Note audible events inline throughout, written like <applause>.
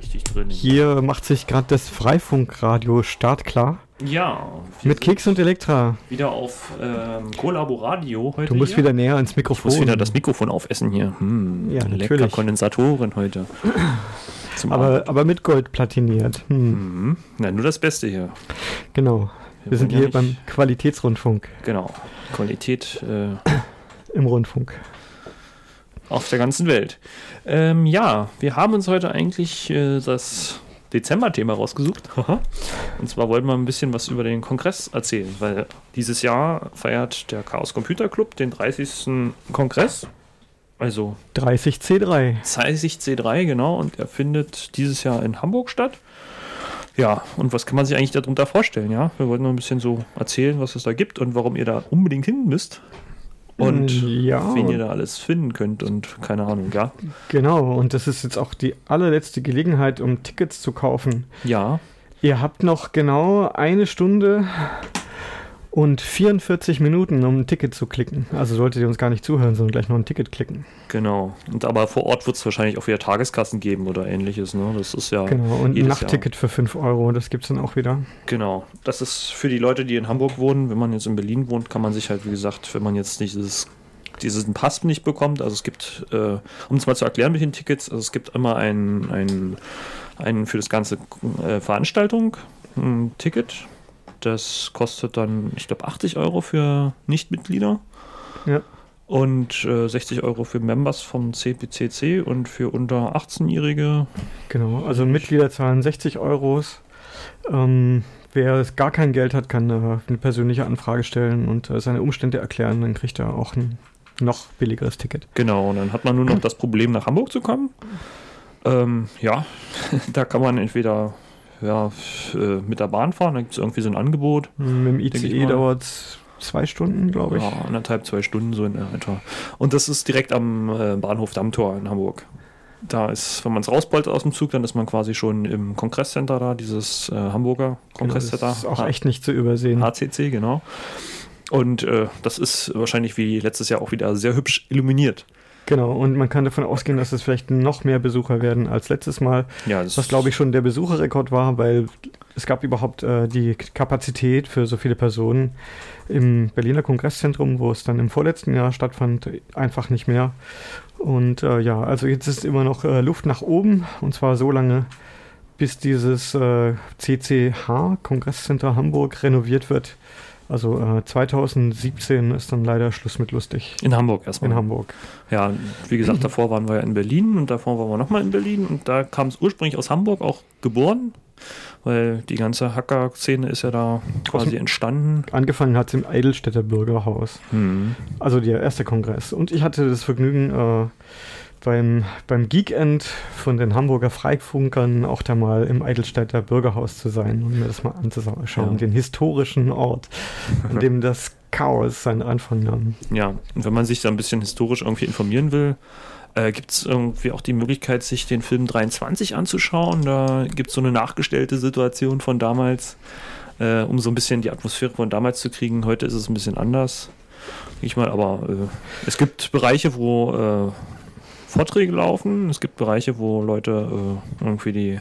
richtig drin. Hier macht sich gerade das Freifunkradio startklar. Ja. Mit Keks und Elektra. Wieder auf ähm, Kollaboradio heute. Du musst hier. wieder näher ans Mikrofon. Ich muss wieder das Mikrofon aufessen hier. Hm, ja, lecker Kondensatoren heute. aber, aber mit Gold platiniert. Hm. Mhm. Na, nur das Beste hier. Genau. Wir, Wir sind hier ja beim Qualitätsrundfunk. Genau. Qualität äh, im Rundfunk. Auf der ganzen Welt. Ähm, ja, wir haben uns heute eigentlich äh, das Dezember-Thema rausgesucht. Und zwar wollten wir ein bisschen was über den Kongress erzählen, weil dieses Jahr feiert der Chaos Computer Club den 30. Kongress. Also 30C3. 30C3, genau. Und er findet dieses Jahr in Hamburg statt. Ja, und was kann man sich eigentlich darunter vorstellen? Ja, wir wollten noch ein bisschen so erzählen, was es da gibt und warum ihr da unbedingt hin müsst und ja. wen ihr da alles finden könnt und keine Ahnung, ja. Genau, und das ist jetzt auch die allerletzte Gelegenheit, um Tickets zu kaufen. Ja. Ihr habt noch genau eine Stunde und 44 Minuten, um ein Ticket zu klicken. Also solltet ihr uns gar nicht zuhören, sondern gleich noch ein Ticket klicken. Genau. Und aber vor Ort wird es wahrscheinlich auch wieder Tageskassen geben oder ähnliches. Ne? Das ist ja. Genau. Und ein Nachtticket Jahr. für 5 Euro, das gibt es dann auch wieder. Genau. Das ist für die Leute, die in Hamburg wohnen. Wenn man jetzt in Berlin wohnt, kann man sich halt, wie gesagt, wenn man jetzt nicht dieses diesen Pass nicht bekommt. Also es gibt, äh, um es mal zu erklären mit den Tickets, also es gibt immer ein, ein, ein für das ganze äh, Veranstaltung ein Ticket das kostet dann, ich glaube, 80 Euro für Nichtmitglieder. Ja. Und äh, 60 Euro für Members vom CPCC und für unter 18-Jährige. Genau, also Mitglieder zahlen 60 Euro. Ähm, wer gar kein Geld hat, kann äh, eine persönliche Anfrage stellen und äh, seine Umstände erklären. Dann kriegt er auch ein noch billigeres Ticket. Genau, und dann hat man nur noch das Problem, nach Hamburg zu kommen. Ähm, ja, <laughs> da kann man entweder ja, äh, mit der Bahn fahren. Da gibt es irgendwie so ein Angebot. Mit dem ICE dauert es zwei Stunden, glaube ich. Ja, anderthalb, zwei Stunden so in etwa. Und das ist direkt am äh, Bahnhof Dammtor in Hamburg. Da ist, wenn man es rausbollt aus dem Zug, dann ist man quasi schon im Kongresscenter da, dieses äh, Hamburger Kongresscenter. Genau, das ist auch echt nicht zu übersehen. HCC, genau. Und äh, das ist wahrscheinlich wie letztes Jahr auch wieder sehr hübsch illuminiert. Genau, und man kann davon ausgehen, dass es vielleicht noch mehr Besucher werden als letztes Mal. Ja, das was glaube ich schon der Besucherrekord war, weil es gab überhaupt äh, die Kapazität für so viele Personen im Berliner Kongresszentrum, wo es dann im vorletzten Jahr stattfand, einfach nicht mehr. Und äh, ja, also jetzt ist immer noch äh, Luft nach oben und zwar so lange, bis dieses CCH, äh, Kongresscenter Hamburg, renoviert wird. Also äh, 2017 ist dann leider Schluss mit lustig. In Hamburg erstmal. In Hamburg. Ja, wie gesagt, davor waren wir ja in Berlin und davor waren wir nochmal in Berlin und da kam es ursprünglich aus Hamburg auch geboren, weil die ganze Hacker-Szene ist ja da quasi entstanden. Angefangen hat es im Eidelstädter Bürgerhaus. Mhm. Also der erste Kongress. Und ich hatte das Vergnügen, äh, beim, beim Geekend von den Hamburger Freifunkern auch da mal im Eidelstädter Bürgerhaus zu sein und mir das mal anzuschauen, ja. den historischen Ort, an dem das Chaos seinen Anfang nahm. Ja, und wenn man sich da ein bisschen historisch irgendwie informieren will, äh, gibt es irgendwie auch die Möglichkeit, sich den Film 23 anzuschauen. Da gibt es so eine nachgestellte Situation von damals, äh, um so ein bisschen die Atmosphäre von damals zu kriegen. Heute ist es ein bisschen anders. Ich mal, aber äh, es gibt Bereiche, wo äh, Vorträge laufen. Es gibt Bereiche, wo Leute äh, irgendwie die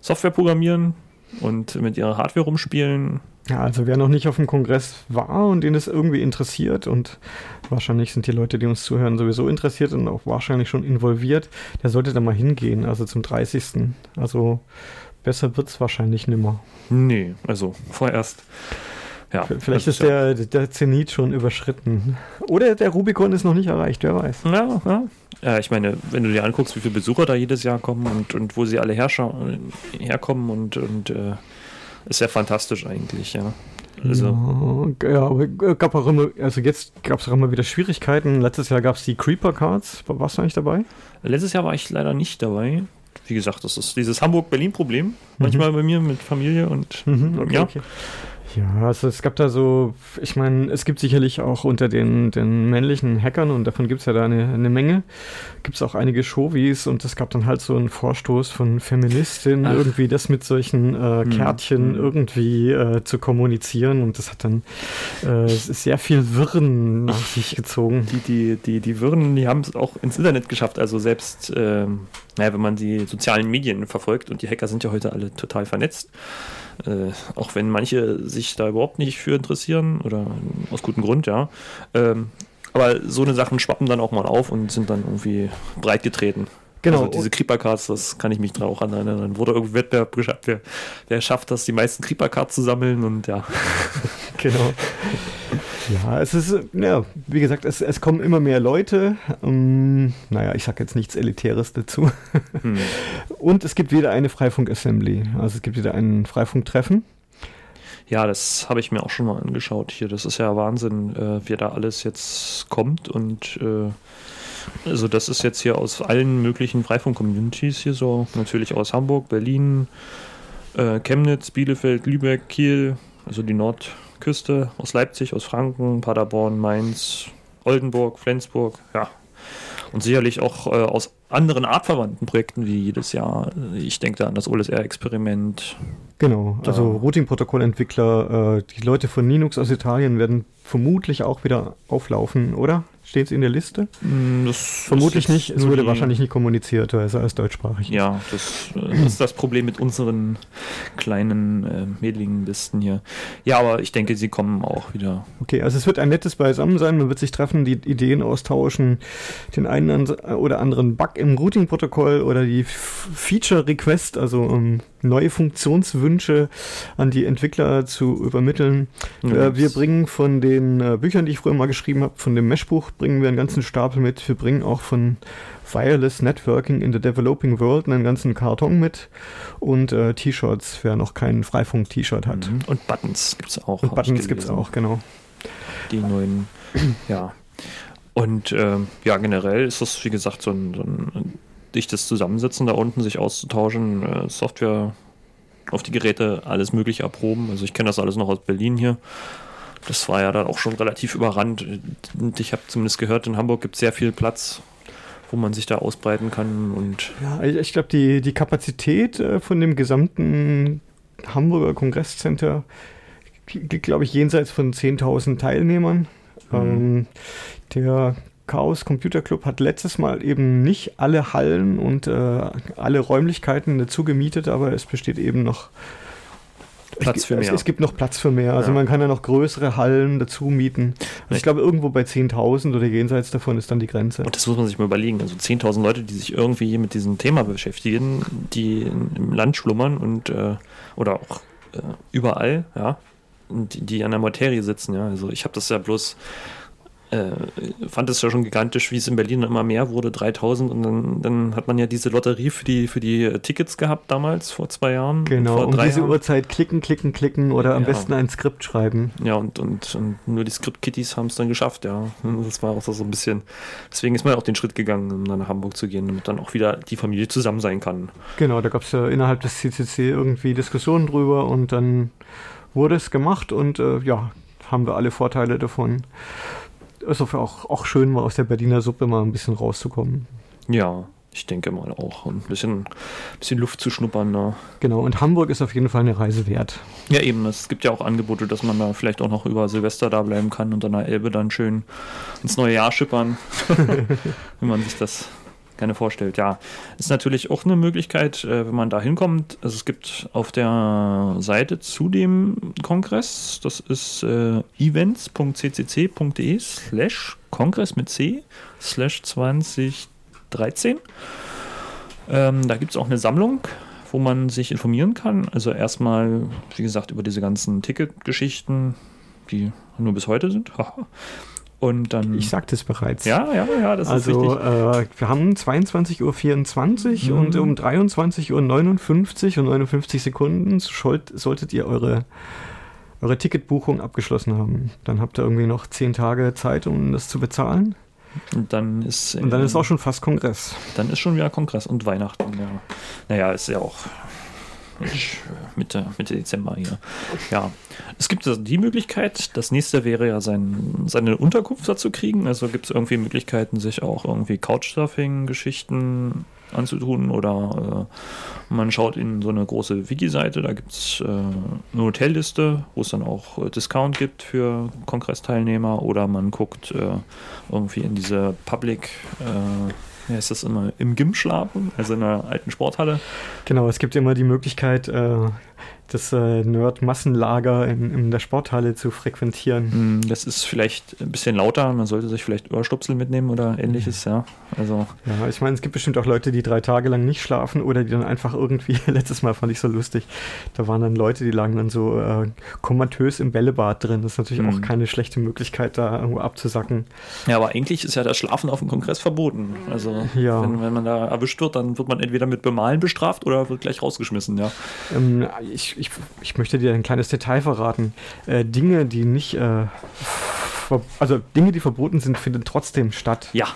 Software programmieren und mit ihrer Hardware rumspielen. Ja, also wer noch nicht auf dem Kongress war und den es irgendwie interessiert und wahrscheinlich sind die Leute, die uns zuhören, sowieso interessiert und auch wahrscheinlich schon involviert, der sollte da mal hingehen, also zum 30. Also besser wird es wahrscheinlich nimmer. Nee, also vorerst ja, Vielleicht ist, der, der Zenit schon überschritten. Oder der Rubikon ist noch nicht erreicht, wer weiß. Ja, ja. ja ich meine, wenn du dir anguckst, wie viele Besucher da jedes Jahr kommen und, und wo sie alle herkommen und, und äh, ist ja fantastisch eigentlich, ja. Also. Ja, aber gab auch immer, also jetzt gab es auch immer wieder Schwierigkeiten. Letztes Jahr gab es die Creeper Cards. Warst du eigentlich dabei? Letztes Jahr war ich leider nicht dabei. Wie gesagt, das ist dieses Hamburg-Berlin-Problem. Mhm. Manchmal bei mir mit Familie und mhm, okay, ja. Okay. Ja, also es gab da so, ich meine, es gibt sicherlich auch unter den, den männlichen Hackern, und davon gibt es ja da eine, eine Menge, gibt es auch einige Showies und es gab dann halt so einen Vorstoß von Feministinnen, Ach. irgendwie das mit solchen äh, hm, Kärtchen hm. irgendwie äh, zu kommunizieren und das hat dann äh, sehr viel Wirren nach sich gezogen. Die, die, die, die Wirren, die haben es auch ins Internet geschafft, also selbst, ähm, naja, wenn man die sozialen Medien verfolgt und die Hacker sind ja heute alle total vernetzt, äh, auch wenn manche sich da überhaupt nicht für interessieren oder aus gutem Grund, ja. Ähm, aber so eine Sachen schwappen dann auch mal auf und sind dann irgendwie breit getreten. Genau. Also diese Creeper-Cards, das kann ich mich da auch an erinnern. Dann wurde irgendwie Wettbewerb geschafft, wer, wer schafft das, die meisten Creeper-Cards zu sammeln und ja. <laughs> genau. Ja, es ist, ja, wie gesagt, es, es kommen immer mehr Leute. Um, naja, ich sage jetzt nichts Elitäres dazu. Hm. <laughs> Und es gibt wieder eine Freifunk-Assembly. Also es gibt wieder ein Freifunk-Treffen. Ja, das habe ich mir auch schon mal angeschaut hier. Das ist ja Wahnsinn, äh, wie da alles jetzt kommt. Und äh, also das ist jetzt hier aus allen möglichen Freifunk-Communities hier so. Natürlich aus Hamburg, Berlin, äh, Chemnitz, Bielefeld, Lübeck, Kiel, also die Nord- Küste, aus Leipzig, aus Franken, Paderborn, Mainz, Oldenburg, Flensburg, ja. Und sicherlich auch äh, aus anderen artverwandten Projekten wie jedes Jahr. Ich denke da an das OLSR-Experiment. Genau, also Routing-Protokollentwickler, äh, die Leute von Linux aus Italien werden vermutlich auch wieder auflaufen, oder? Steht es in der Liste? Mm, das Vermutlich nicht. Es wurde wahrscheinlich nicht kommuniziert, weil es alles deutschsprachig ist. Ja, das, äh, das, ist das Problem mit unseren kleinen äh, mädeligen Listen hier. Ja, aber ich denke, sie kommen auch wieder. Okay, also es wird ein nettes Beisammensein. Man wird sich treffen, die Ideen austauschen, den einen oder anderen Bug im Routing-Protokoll oder die Feature-Request, also ähm, neue Funktionswünsche an die Entwickler zu übermitteln. Ja, äh, wir bringen von den äh, Büchern, die ich früher mal geschrieben habe, von dem Mesh-Buch, bringen wir einen ganzen Stapel mit. Wir bringen auch von Wireless Networking in the Developing World einen ganzen Karton mit und äh, T-Shirts, wer noch kein Freifunk-T-Shirt hat. Mhm. Und Buttons gibt es auch. Und Buttons gibt es auch, genau. Die neuen, ja. Und äh, ja, generell ist das, wie gesagt, so ein, so ein dichtes Zusammensitzen da unten, sich auszutauschen, äh, Software auf die Geräte, alles mögliche erproben. Also ich kenne das alles noch aus Berlin hier. Das war ja dann auch schon relativ überrannt. Und ich habe zumindest gehört, in Hamburg gibt es sehr viel Platz, wo man sich da ausbreiten kann. Und ja, ich glaube, die, die Kapazität äh, von dem gesamten Hamburger Kongresscenter liegt, glaube ich, jenseits von 10.000 Teilnehmern. Mhm. Ähm, der Chaos Computer Club hat letztes Mal eben nicht alle Hallen und äh, alle Räumlichkeiten dazu gemietet, aber es besteht eben noch Platz für mehr. Es, es, gibt noch Platz für mehr. Also ja. man kann ja noch größere Hallen dazu mieten. Also ich glaube, irgendwo bei 10.000 oder jenseits davon ist dann die Grenze. Und das muss man sich mal überlegen. Also 10.000 Leute, die sich irgendwie mit diesem Thema beschäftigen, die im Land schlummern und äh, oder auch äh, überall, ja, und die, die an der Materie sitzen, ja. Also ich habe das ja bloß äh, fand es ja schon gigantisch, wie es in Berlin immer mehr wurde, 3000 und dann, dann hat man ja diese Lotterie für die, für die Tickets gehabt damals, vor zwei Jahren. Genau, um diese Jahren. Uhrzeit klicken, klicken, klicken oder am ja. besten ein Skript schreiben. Ja, und, und, und nur die Skript-Kitties haben es dann geschafft, ja. Das war auch so ein bisschen, deswegen ist man auch den Schritt gegangen, um dann nach Hamburg zu gehen, damit dann auch wieder die Familie zusammen sein kann. Genau, da gab es ja innerhalb des CCC irgendwie Diskussionen drüber und dann wurde es gemacht und äh, ja, haben wir alle Vorteile davon ist auch, auch schön, mal aus der Berliner Suppe mal ein bisschen rauszukommen. Ja, ich denke mal auch. Ein bisschen, bisschen Luft zu schnuppern. Ne? Genau, und Hamburg ist auf jeden Fall eine Reise wert. Ja, eben. Es gibt ja auch Angebote, dass man da vielleicht auch noch über Silvester da bleiben kann und an der Elbe dann schön ins neue Jahr schippern. <laughs> <laughs> Wenn man sich das gerne vorstellt. Ja, ist natürlich auch eine Möglichkeit, äh, wenn man da hinkommt. Also es gibt auf der Seite zu dem Kongress, das ist äh, events.ccc.de slash Kongress mit C slash 2013. Ähm, da gibt es auch eine Sammlung, wo man sich informieren kann. Also erstmal, wie gesagt, über diese ganzen Ticketgeschichten, die nur bis heute sind. Und dann, ich sagte es bereits. Ja, ja, ja, das also, ist richtig. Also, äh, wir haben 22.24 Uhr mhm. und um 23.59 Uhr und 59 Sekunden solltet ihr eure, eure Ticketbuchung abgeschlossen haben. Dann habt ihr irgendwie noch 10 Tage Zeit, um das zu bezahlen. Und dann ist. Und dann äh, ist auch schon fast Kongress. Dann ist schon wieder Kongress und Weihnachten, ja. Naja, ist ja auch Mitte, Mitte Dezember hier. Ja, es gibt also die Möglichkeit. Das nächste wäre ja sein, seine Unterkunft dazu kriegen. Also gibt es irgendwie Möglichkeiten, sich auch irgendwie Couchsurfing-Geschichten anzutun oder äh, man schaut in so eine große Wiki-Seite, da gibt es äh, eine Hotelliste, wo es dann auch äh, Discount gibt für Kongressteilnehmer oder man guckt äh, irgendwie in diese Public äh, wie heißt das immer, im Gym schlafen, also in einer alten Sporthalle. Genau, es gibt immer die Möglichkeit, äh, das äh, Nerd-Massenlager in, in, der Sporthalle zu frequentieren. Hm, das ist vielleicht ein bisschen lauter, man sollte sich vielleicht Ohrstupsel mitnehmen oder ähnliches, ja. Also. Ja, ich meine, es gibt bestimmt auch Leute, die drei Tage lang nicht schlafen oder die dann einfach irgendwie, <laughs> letztes Mal fand ich so lustig, da waren dann Leute, die lagen dann so äh, komatös im Bällebad drin. Das ist natürlich mhm. auch keine schlechte Möglichkeit, da irgendwo abzusacken. Ja, aber eigentlich ist ja das Schlafen auf dem Kongress verboten. Also ja. wenn, wenn man da erwischt wird, dann wird man entweder mit Bemalen bestraft oder wird gleich rausgeschmissen, ja. Ähm, ich, ich, ich möchte dir ein kleines Detail verraten. Äh, Dinge, die nicht, äh, also Dinge, die verboten sind, finden trotzdem statt. Ja.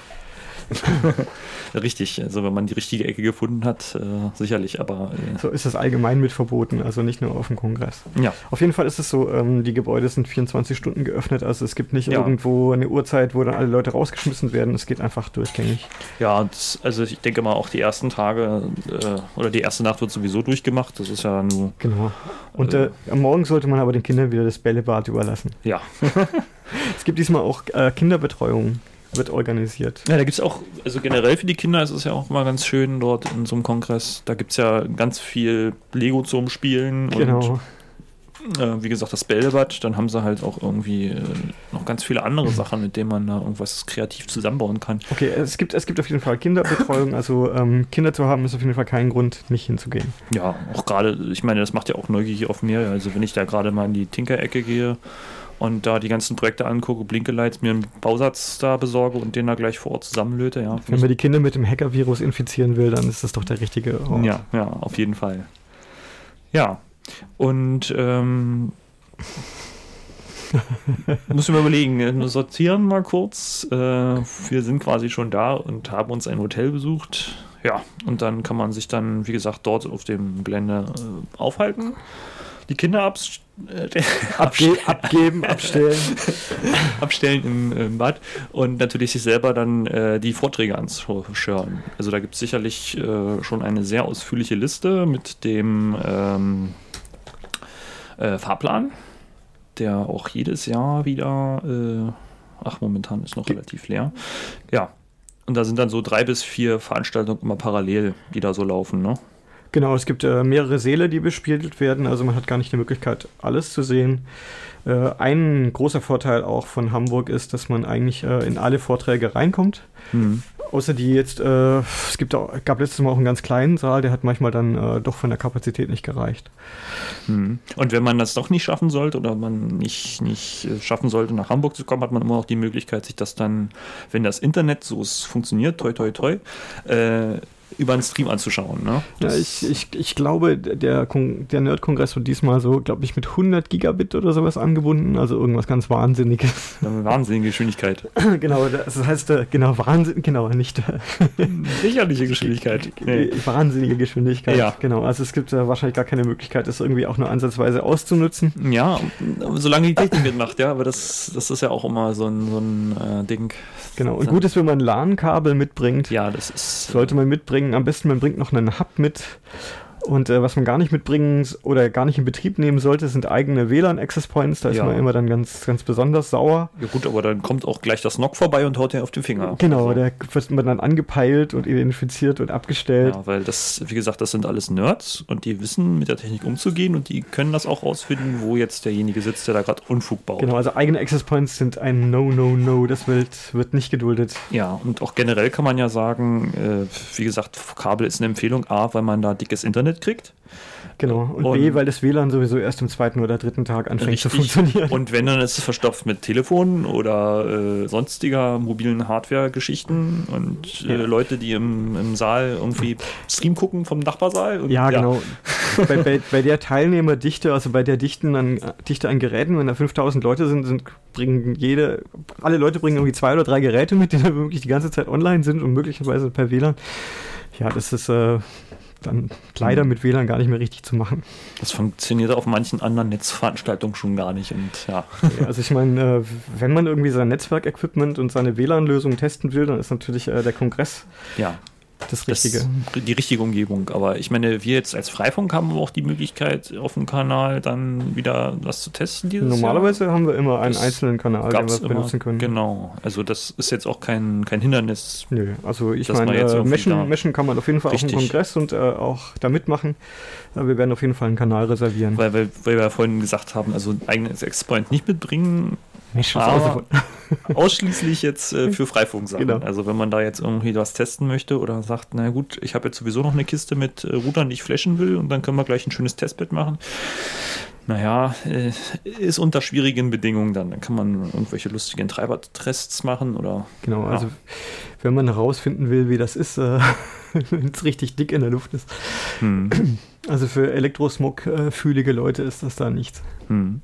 <laughs> Richtig, also wenn man die richtige Ecke gefunden hat, äh, sicherlich, aber. Äh so ist es allgemein mit verboten, also nicht nur auf dem Kongress. Ja. Auf jeden Fall ist es so, ähm, die Gebäude sind 24 Stunden geöffnet, also es gibt nicht ja. irgendwo eine Uhrzeit, wo dann alle Leute rausgeschmissen werden, es geht einfach durchgängig. Ja, das, also ich denke mal auch die ersten Tage äh, oder die erste Nacht wird sowieso durchgemacht, das ist ja nur. Genau. Und äh, am Morgen sollte man aber den Kindern wieder das Bällebad überlassen. Ja. <laughs> es gibt diesmal auch äh, Kinderbetreuung wird organisiert. Ja, da gibt es auch, also generell für die Kinder ist es ja auch mal ganz schön dort in so einem Kongress. Da gibt es ja ganz viel Lego zum Spielen genau. und äh, wie gesagt das Bällebad. Dann haben sie halt auch irgendwie äh, noch ganz viele andere Sachen, mit denen man da irgendwas kreativ zusammenbauen kann. Okay, es gibt, es gibt auf jeden Fall Kinderbetreuung. <laughs> Also ähm, Kinder zu haben ist auf jeden Fall kein Grund, nicht hinzugehen. Ja, auch gerade, ich meine, das macht ja auch neugierig auf mir. Also wenn ich da gerade mal in die Tinker-Ecke gehe, und da die ganzen Projekte angucke, Blinkelights, mir einen Bausatz da besorge und den da gleich vor Ort zusammenlöte. Ja, Wenn man die Kinder mit dem Hacker-Virus infizieren will, dann ist das doch der richtige Ort. Ja, ja, auf jeden Fall. Ja, und ähm, muss ich mir überlegen, äh, sortieren mal kurz. Äh, wir sind quasi schon da und haben uns ein Hotel besucht. Ja, und dann kann man sich dann, wie gesagt, dort auf dem Gelände äh, aufhalten die Kinder abs äh, <laughs> Abge abgeben, abstellen. <laughs> abstellen im, im, Bad und natürlich sich selber dann äh, die Vorträge anschauen. Also da gibt es sicherlich äh, schon eine sehr ausführliche Liste mit dem ähm, äh, Fahrplan, der auch jedes Jahr wieder, äh, ach momentan ist noch relativ leer. Ja, und da sind dann so drei bis vier Veranstaltungen immer parallel, die da so laufen, ne? Genau, es gibt äh, mehrere Säle, die bespielt werden, also man hat gar nicht die Möglichkeit, alles zu sehen. Äh, ein großer Vorteil auch von Hamburg ist, dass man eigentlich äh, in alle Vorträge reinkommt. Mhm. Außer die jetzt, äh, es gibt auch, gab letztes Mal auch einen ganz kleinen Saal, der hat manchmal dann äh, doch von der Kapazität nicht gereicht. Mhm. Und wenn man das doch nicht schaffen sollte oder man nicht, nicht äh, schaffen sollte, nach Hamburg zu kommen, hat man immer noch die Möglichkeit, sich das dann, wenn das Internet so funktioniert, toi toi toi, über einen Stream anzuschauen. Ne? Ja, ich, ich, ich glaube, der, der Nerd-Kongress wird diesmal so, glaube ich, mit 100 Gigabit oder sowas angebunden, also irgendwas ganz Wahnsinniges. Wahnsinnige Geschwindigkeit. <laughs> genau, das heißt, äh, genau, Wahnsinn, genau, nicht. Äh, <laughs> Sicherliche Geschwindigkeit. Nee. Wahnsinnige Geschwindigkeit, ja. genau. Also es gibt äh, wahrscheinlich gar keine Möglichkeit, das irgendwie auch nur ansatzweise auszunutzen. Ja, solange die Technik mitmacht, ja, aber das, das ist ja auch immer so ein, so ein äh, Ding. Genau, und gut ist, wenn man LAN-Kabel mitbringt. Ja, das ist. Sollte man mitbringen. Am besten, man bringt noch einen Hub mit. Und äh, was man gar nicht mitbringen oder gar nicht in Betrieb nehmen sollte, sind eigene WLAN-Access Points. Da ist ja. man immer dann ganz, ganz besonders sauer. Ja gut, aber dann kommt auch gleich das NOC vorbei und haut dir auf den Finger. Genau, also. der wird man dann angepeilt und identifiziert und abgestellt. Ja, weil das, wie gesagt, das sind alles Nerds und die wissen, mit der Technik umzugehen und die können das auch rausfinden, wo jetzt derjenige sitzt, der da gerade Unfug baut. Genau, also eigene Access Points sind ein No, No, No. Das wird, wird nicht geduldet. Ja, und auch generell kann man ja sagen, äh, wie gesagt, Kabel ist eine Empfehlung. A, weil man da dickes Internet kriegt. Genau. Und, und, B, weil das WLAN sowieso erst im zweiten oder dritten Tag anfängt richtig. zu funktionieren. Und wenn, dann ist es verstopft mit Telefonen oder äh, sonstiger mobilen Hardware-Geschichten und äh, ja. Leute, die im, im Saal irgendwie Stream gucken vom Nachbarsaal. Und, ja, ja, genau. bei, bei, bei, der Teilnehmerdichte, also bei der Dichten an, Dichte an Geräten, wenn da 5000 Leute sind, sind, bringen jede, alle Leute bringen irgendwie zwei oder drei Geräte mit, die dann wirklich die ganze Zeit online sind und möglicherweise per WLAN. Ja, das ist. Äh, dann leider mit WLAN gar nicht mehr richtig zu machen. Das funktioniert auf manchen anderen Netzveranstaltungen schon gar nicht. Und ja. Also ich meine, äh, wenn man irgendwie sein Netzwerkequipment und seine WLAN-Lösung testen will, dann ist natürlich äh, der Kongress ja das Richtige. Das, die richtige Umgebung. Aber ich meine, wir jetzt als Freifunk haben auch die Möglichkeit, auf dem Kanal dann wieder was zu testen dieses Normalerweise Jahr. haben wir immer einen das einzelnen Kanal, den wir immer, benutzen können. Genau. Also das ist jetzt auch kein, kein Hindernis. Nö, also ich meine, äh, Meschen, Meschen kann man auf jeden Fall richtig. auch im Kongress und äh, auch da mitmachen. Äh, wir werden auf jeden Fall einen Kanal reservieren. Weil, weil, weil wir vorhin gesagt haben, also eigenes Exploit nicht mitbringen, nicht aber <laughs> ausschließlich jetzt äh, für Freifunk-Sachen. Genau. Also wenn man da jetzt irgendwie was testen möchte oder sagt, na gut, ich habe jetzt sowieso noch eine Kiste mit äh, Routern, die ich flashen will und dann können wir gleich ein schönes Testbett machen. Naja, äh, ist unter schwierigen Bedingungen dann. Dann kann man irgendwelche lustigen Treibertests machen oder. Genau, also wenn man herausfinden will, wie das ist, äh, <laughs> wenn es richtig dick in der Luft ist. Hm. Also für Elektrosmog-fühlige Leute ist das da nichts. Hm.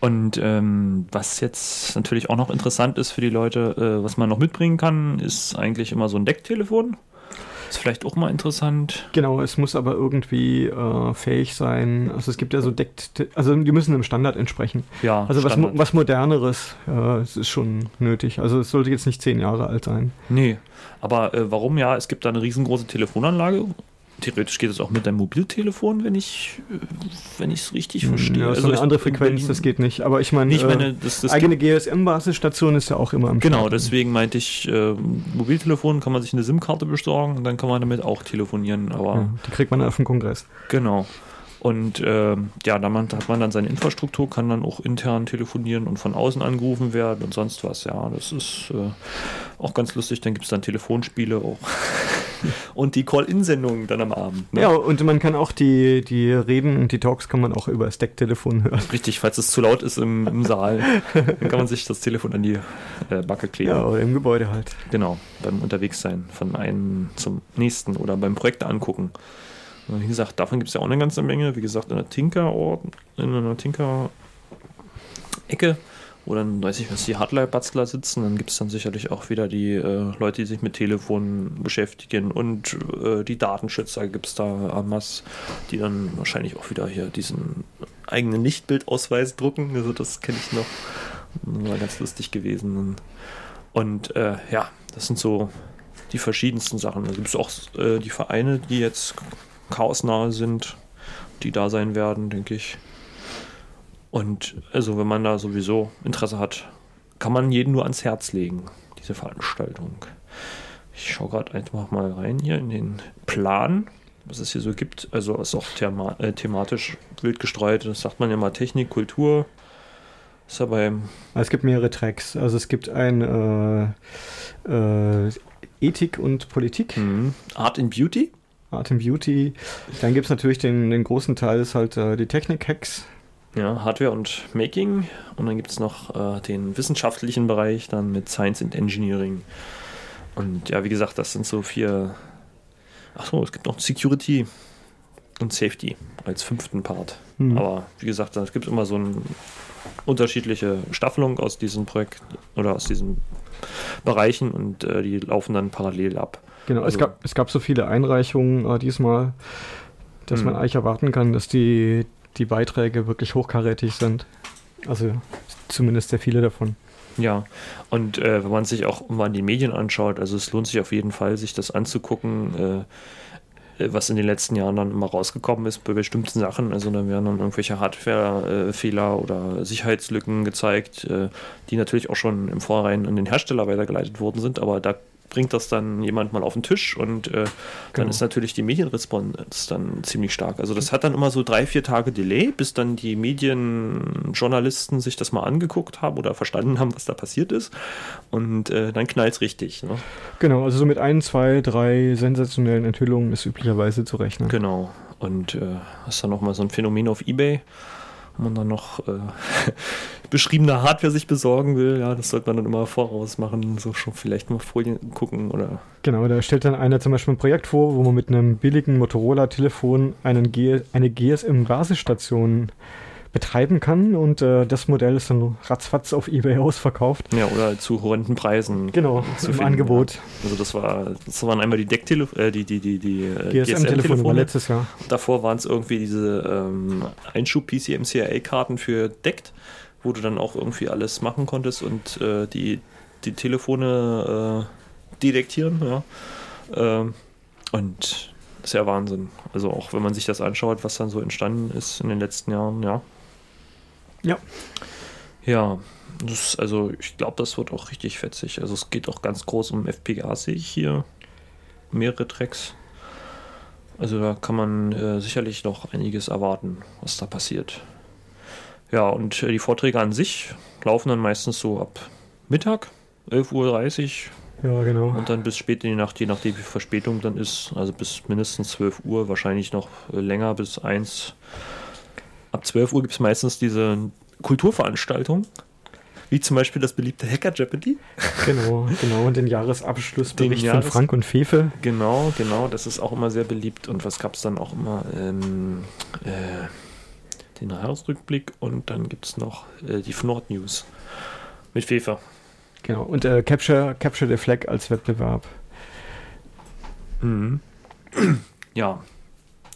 Und ähm, was jetzt natürlich auch noch interessant ist für die Leute, äh, was man noch mitbringen kann, ist eigentlich immer so ein Decktelefon. Ist vielleicht auch mal interessant. Genau, es muss aber irgendwie äh, fähig sein. Also es gibt ja so Deckt, also die müssen dem Standard entsprechen. Ja. Also was, was moderneres äh, ist schon nötig. Also es sollte jetzt nicht zehn Jahre alt sein. Nee, aber äh, warum ja? Es gibt da eine riesengroße Telefonanlage theoretisch geht es auch mit deinem Mobiltelefon, wenn ich wenn ich es richtig hm, verstehe. Ja, also eine andere Frequenz, das geht nicht. Aber ich meine, äh, das, das eigene GSM-Basisstation ist ja auch immer am Genau, Start. deswegen meinte ich, äh, Mobiltelefon kann man sich eine SIM-Karte besorgen und dann kann man damit auch telefonieren. Aber ja, die kriegt man auf dem Kongress. Genau. Und äh, ja, dann hat man dann seine Infrastruktur, kann dann auch intern telefonieren und von außen angerufen werden und sonst was. Ja, das ist äh, auch ganz lustig. Dann gibt es dann Telefonspiele auch. <laughs> und die Call-In-Sendungen dann am Abend. Ne? Ja, und man kann auch die, die Reden und die Talks kann man auch über das Decktelefon hören. Richtig, falls es zu laut ist im, im Saal, dann kann man sich das Telefon an die äh, Backe kleben. Ja, oder im Gebäude halt. Genau, beim Unterwegssein von einem zum nächsten oder beim Projekt angucken. Wie gesagt, davon gibt es ja auch eine ganze Menge. Wie gesagt, in der Tinker-Ort, in einer Tinker-Ecke, wo dann, weiß ich was, die Hardline-Batzler sitzen. Dann gibt es dann sicherlich auch wieder die äh, Leute, die sich mit Telefonen beschäftigen und äh, die Datenschützer gibt es da Amas, die dann wahrscheinlich auch wieder hier diesen eigenen Lichtbildausweis drucken. Also das kenne ich noch. Das war ganz lustig gewesen. Und äh, ja, das sind so die verschiedensten Sachen. Da gibt es auch äh, die Vereine, die jetzt chaosnahe sind, die da sein werden, denke ich. Und also, wenn man da sowieso Interesse hat, kann man jeden nur ans Herz legen, diese Veranstaltung. Ich schaue gerade einfach mal rein hier in den Plan, was es hier so gibt. Also ist auch thema äh, thematisch wild gestreut. Das sagt man ja mal Technik, Kultur. Ist ja beim es gibt mehrere Tracks. Also es gibt ein äh, äh, Ethik und Politik. Mhm. Art and Beauty. Art and Beauty. Dann gibt es natürlich den, den großen Teil, ist halt äh, die Technik-Hacks. Ja, Hardware und Making. Und dann gibt es noch äh, den wissenschaftlichen Bereich, dann mit Science and Engineering. Und ja, wie gesagt, das sind so vier. Achso, es gibt noch Security und Safety als fünften Part. Mhm. Aber wie gesagt, es gibt immer so eine unterschiedliche Staffelung aus diesem Projekt oder aus diesen Bereichen und äh, die laufen dann parallel ab. Genau, also, es, gab, es gab so viele Einreichungen äh, diesmal, dass man hm. eigentlich erwarten kann, dass die, die Beiträge wirklich hochkarätig sind. Also zumindest sehr viele davon. Ja, und äh, wenn man sich auch mal die Medien anschaut, also es lohnt sich auf jeden Fall, sich das anzugucken, äh, äh was in den letzten Jahren dann immer rausgekommen ist bei bestimmten Sachen. Also da werden dann irgendwelche Hardware-Fehler oder Sicherheitslücken gezeigt, äh, die natürlich auch schon im Vorhinein an den Hersteller weitergeleitet worden sind, aber da bringt das dann jemand mal auf den Tisch und äh, dann genau. ist natürlich die Medienresponse dann ziemlich stark. Also das hat dann immer so drei, vier Tage Delay, bis dann die Medienjournalisten sich das mal angeguckt haben oder verstanden haben, was da passiert ist. Und äh, dann knallt es richtig. Ne? Genau, also so mit ein, zwei, drei sensationellen Enthüllungen ist üblicherweise zu rechnen. Genau. Und äh, hast dann nochmal so ein Phänomen auf Ebay man dann noch äh, beschriebene Hardware sich besorgen will, ja, das sollte man dann immer voraus machen, so schon vielleicht mal Folien gucken oder. Genau, da stellt dann einer zum Beispiel ein Projekt vor, wo man mit einem billigen Motorola-Telefon eine GSM-Basisstation betreiben kann und äh, das Modell ist dann ratzfatz auf Ebay ausverkauft. Ja, oder zu horrenden Preisen. Genau, zu im finden, Angebot. Also das war, das waren einmal die Decktelefone, äh, die, die, die, die äh, GSM-Telefone GSM-Telefone. letztes Jahr. Davor waren es irgendwie diese ähm, Einschub-PCM-CIA-Karten für Deckt, wo du dann auch irgendwie alles machen konntest und äh, die, die Telefone äh, detektieren, ja. Ähm, und das ist ja Wahnsinn. Also auch wenn man sich das anschaut, was dann so entstanden ist in den letzten Jahren, ja. Ja. Ja, das, also ich glaube, das wird auch richtig fetzig. Also es geht auch ganz groß um FPGA, sehe ich hier. Mehrere Tracks. Also da kann man äh, sicherlich noch einiges erwarten, was da passiert. Ja, und äh, die Vorträge an sich laufen dann meistens so ab Mittag, 11.30 Uhr Ja, genau. und dann bis spät in die Nacht, je nachdem wie Verspätung dann ist. Also bis mindestens 12 Uhr, wahrscheinlich noch äh, länger bis 1. Ab 12 Uhr gibt es meistens diese Kulturveranstaltung, wie zum Beispiel das beliebte Hacker Jeopardy. Genau, genau. Und den Jahresabschlussbericht Den von Jahres- Frank und Fefe. Genau, genau, das ist auch immer sehr beliebt. Und was gab es dann auch immer? Ähm, äh, den Jahresrückblick und dann gibt es noch äh, die Fnord News mit Fefer. Genau. Und äh, Capture, Capture the Flag als Wettbewerb. Mhm. <clears throat> Ja,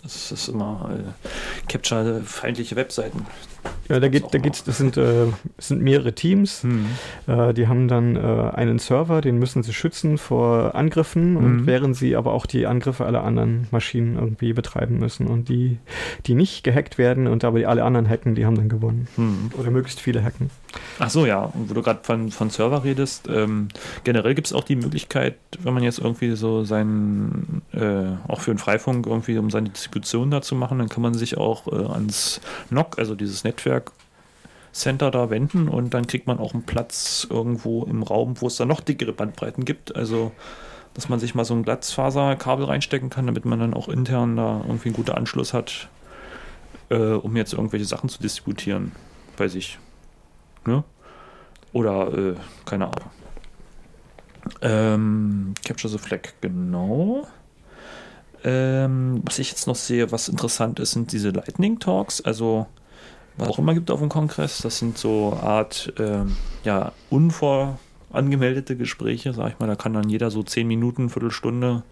das ist immer äh, Capture-feindliche Webseiten. Ja, da geht, da geht's, das sind, äh, sind mehrere Teams. Äh, die haben dann äh, einen Server, den müssen sie schützen vor Angriffen und Mhm. während sie aber auch die Angriffe aller anderen Maschinen irgendwie betreiben müssen. Und die, die nicht gehackt werden und aber die alle anderen hacken, die haben dann gewonnen. Hm. Oder möglichst viele hacken. Ach so, ja, und wo du gerade von, von Server redest, ähm, generell gibt es auch die Möglichkeit, wenn man jetzt irgendwie so seinen, äh, auch für den Freifunk irgendwie, um seine Distribution da zu machen, dann kann man sich auch äh, ans NOC, also dieses Netzwerk Center da wenden und dann kriegt man auch einen Platz irgendwo im Raum, wo es dann noch dickere Bandbreiten gibt. Also, dass man sich mal so ein Glasfaserkabel reinstecken kann, damit man dann auch intern da irgendwie einen guten Anschluss hat, äh, um jetzt irgendwelche Sachen zu distributieren bei sich. Ne? Oder, äh, keine Ahnung. Ähm, Capture the Flag, genau. Ähm, was ich jetzt noch sehe, was interessant ist, sind diese Lightning Talks. Also, was auch immer gibt auf dem Kongress. Das sind so Art, ähm, ja, unvorangemeldete Gespräche, sag ich mal. Da kann dann jeder so zehn Minuten, Viertelstunde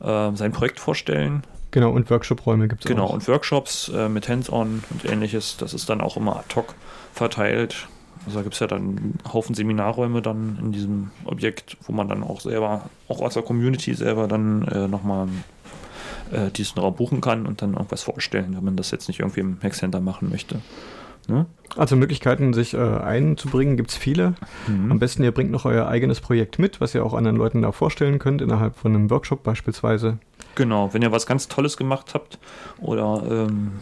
äh, sein Projekt vorstellen. Genau, und Workshop-Räume gibt es Genau, auch. und Workshops äh, mit Hands-on und ähnliches, das ist dann auch immer ad hoc verteilt. Also da gibt es ja dann einen Haufen Seminarräume dann in diesem Objekt, wo man dann auch selber, auch aus der Community selber dann äh, nochmal äh, diesen Raum buchen kann und dann irgendwas vorstellen, wenn man das jetzt nicht irgendwie im Hackcenter machen möchte. Ne? Also Möglichkeiten, sich äh, einzubringen, gibt es viele. Mhm. Am besten, ihr bringt noch euer eigenes Projekt mit, was ihr auch anderen Leuten da vorstellen könnt, innerhalb von einem Workshop beispielsweise. Genau, wenn ihr was ganz Tolles gemacht habt oder ähm,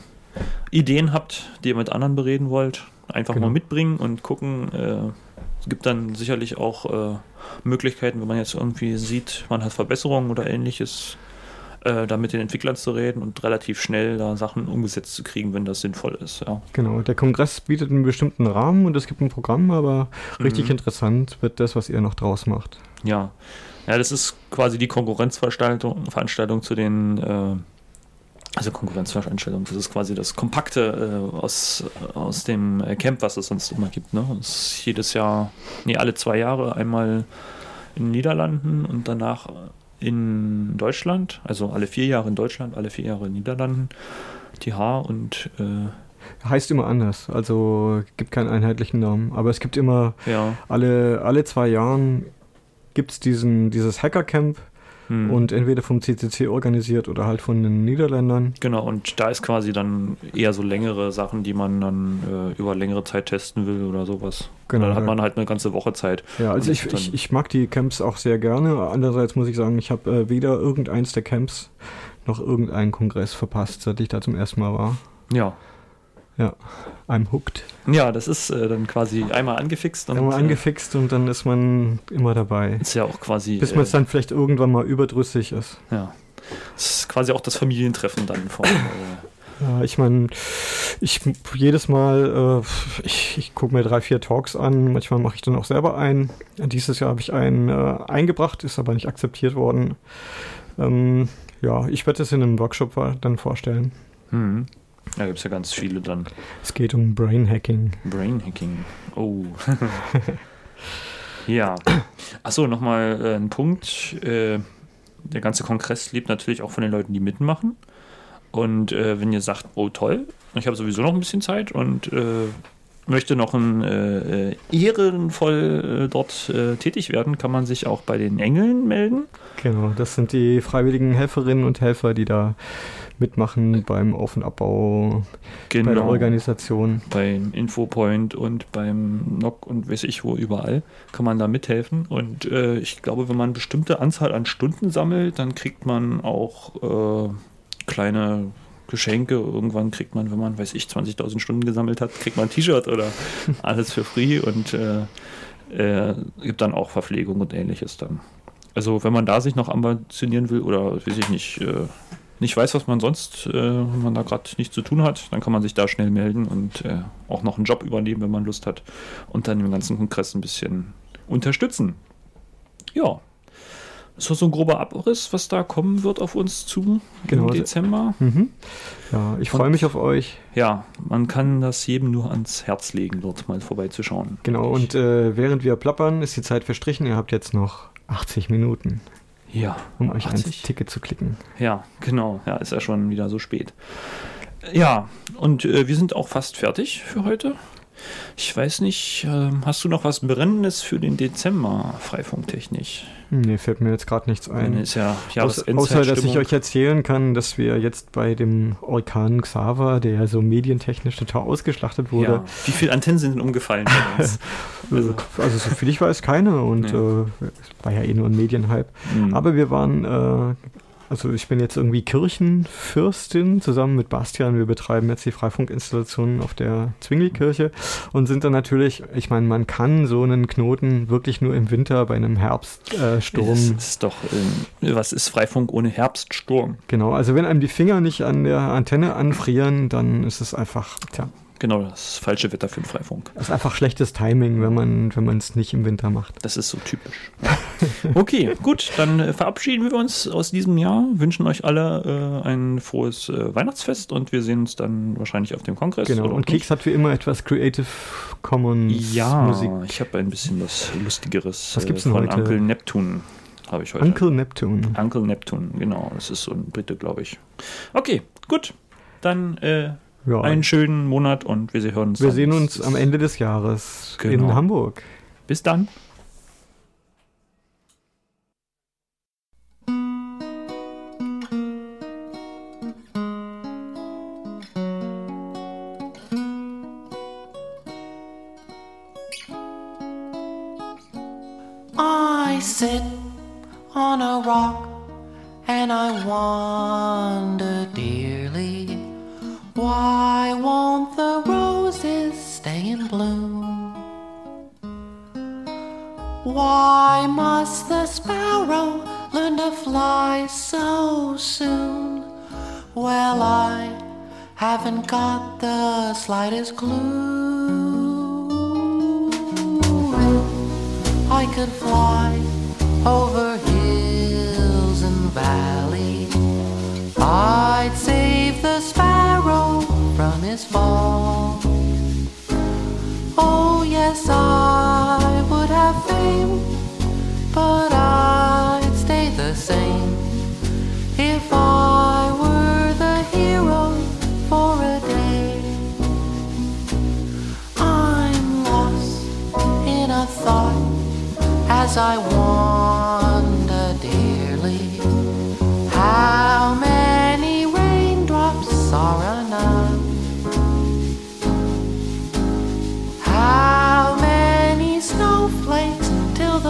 Ideen habt, die ihr mit anderen bereden wollt, einfach Genau. mal mitbringen und gucken. Äh, es gibt dann sicherlich auch äh, Möglichkeiten, wenn man jetzt irgendwie sieht, man hat Verbesserungen oder ähnliches, äh, da mit den Entwicklern zu reden und relativ schnell da Sachen umgesetzt zu kriegen, wenn das sinnvoll ist. Ja. Genau, der Kongress bietet einen bestimmten Rahmen und es gibt ein Programm, aber richtig Mhm. interessant wird das, was ihr noch draus macht. Ja. Ja, das ist quasi die Konkurrenzveranstaltung Veranstaltung zu den, äh, also Konkurrenzveranstaltung, das ist quasi das Kompakte äh, aus, aus dem Camp, was es sonst immer gibt. Ne? Das ist jedes Jahr, nee, alle zwei Jahre einmal in den Niederlanden und danach in Deutschland, also alle vier Jahre in Deutschland, alle vier Jahre in den Niederlanden, TH und äh, Heißt immer anders, also gibt keinen einheitlichen Namen, aber es gibt immer ja. alle, alle zwei Jahren gibt es diesen, dieses Hackercamp hm. und entweder vom CCC organisiert oder halt von den Niederländern. Genau, und da ist quasi dann eher so längere Sachen, die man dann äh, über längere Zeit testen will oder sowas. Genau, Dann hat man halt eine ganze Woche Zeit. Ja, also ich, ich, ich mag die Camps auch sehr gerne. Andererseits muss ich sagen, ich habe äh, weder irgendeins der Camps noch irgendeinen Kongress verpasst, seit ich da zum ersten Mal war. Ja. I'm hooked. Ja, das ist äh, dann quasi einmal angefixt und Einmal äh, angefixt und dann ist man immer dabei. ist ja auch quasi. Bis man es äh, dann vielleicht irgendwann mal überdrüssig ist. ja. Das ist quasi auch das Familientreffen dann von. Äh, Ja, ich meine, ich jedes Mal, äh, ich, ich gucke mir drei, vier Talks an, manchmal mache ich dann auch selber einen. Dieses Jahr habe ich einen äh, eingebracht, ist aber nicht akzeptiert worden. Ähm, ja, ich werde es in einem Workshop dann vorstellen. hm. Da gibt es ja ganz viele dann. Es geht um Brain Hacking. Brain Hacking. Oh. <laughs> ja. Achso, nochmal äh, ein Punkt. Äh, der ganze Kongress lebt natürlich auch von den Leuten, die mitmachen. Und äh, wenn ihr sagt, oh toll, ich habe sowieso noch ein bisschen Zeit und äh, möchte noch ein, äh, äh, ehrenvoll äh, dort äh, tätig werden, kann man sich auch bei den Engeln melden. Genau, das sind die freiwilligen Helferinnen und Helfer, die da mitmachen beim Auf- und Abbau, genau. bei der Organisation. Beim Infopoint und beim NOC und weiß ich wo überall kann man da mithelfen. Und äh, ich glaube, wenn man eine bestimmte Anzahl an Stunden sammelt, dann kriegt man auch äh, kleine Geschenke. Irgendwann kriegt man, wenn man, weiß ich, 20.000 Stunden gesammelt hat, kriegt man ein T-Shirt oder <laughs> alles für free und äh, äh, gibt dann auch Verpflegung und ähnliches dann. Also wenn man da sich noch ambitionieren will oder weiß ich nicht, äh, nicht weiß, was man sonst, äh, wenn man da gerade nichts zu tun hat, dann kann man sich da schnell melden und äh, auch noch einen Job übernehmen, wenn man Lust hat und dann im ganzen Kongress ein bisschen unterstützen. Ja. Das war so ein grober Abriss, was da kommen wird auf uns zu Genau. im Dezember. Mhm. Ja, ich freue mich auf euch. Ja, man kann das jedem nur ans Herz legen, dort mal vorbeizuschauen. Genau, und äh, während wir plappern, ist die Zeit verstrichen. Ihr habt jetzt noch 80 Minuten, Ja, um euch ans 80. Ticket zu klicken. Ja, genau. Ja, ist ja schon wieder so spät. Ja, und äh, wir sind auch fast fertig für heute. Ich weiß nicht, ähm, hast du noch was Brennendes für den Dezember, freifunktechnisch? Nee, fällt mir jetzt gerade nichts ein. ist ja Außer, außer, dass ich euch erzählen kann, dass wir jetzt bei dem Orkan Xaver, der ja so medientechnisch total ausgeschlachtet wurde, ja. Wie viele Antennen sind denn umgefallen bei uns? <laughs> also, also so viel ich weiß, keine und Nee. äh, es war ja eh nur ein Medienhype. Hm. Aber wir waren, äh, also ich bin jetzt irgendwie Kirchenfürstin zusammen mit Bastian. Wir betreiben jetzt die Freifunkinstallationen auf der Zwingli-Kirche und sind dann natürlich, ich meine, man kann so einen Knoten wirklich nur im Winter bei einem Herbststurm. Äh, Das ist doch, ähm, was ist Freifunk ohne Herbststurm? Genau, also wenn einem die Finger nicht an der Antenne anfrieren, dann ist es einfach, tja, Genau, das falsche Wetter für den Freifunk. das ist einfach schlechtes Timing, wenn man es nicht im Winter macht. Das ist so typisch. <laughs> Okay, gut, dann äh, verabschieden wir uns aus diesem Jahr, wünschen euch alle äh, ein frohes äh, Weihnachtsfest und wir sehen uns dann wahrscheinlich auf dem Kongress. Genau, und Keks hat wie immer etwas Creative Commons Ja, Musik. ich habe ein bisschen was Lustigeres Was gibt's denn von heute? Uncle Neptune. Habe ich heute. Uncle Neptune. Uncle Neptune, genau. Das ist so ein Brite, glaube ich. Okay, gut. Dann äh, Ja. einen schönen Monat und wir hören uns. Wir sehen uns am Ende des Jahres Genau. in Hamburg. Bis dann. Fly so soon? Well, I haven't got the slightest clue. I could fly over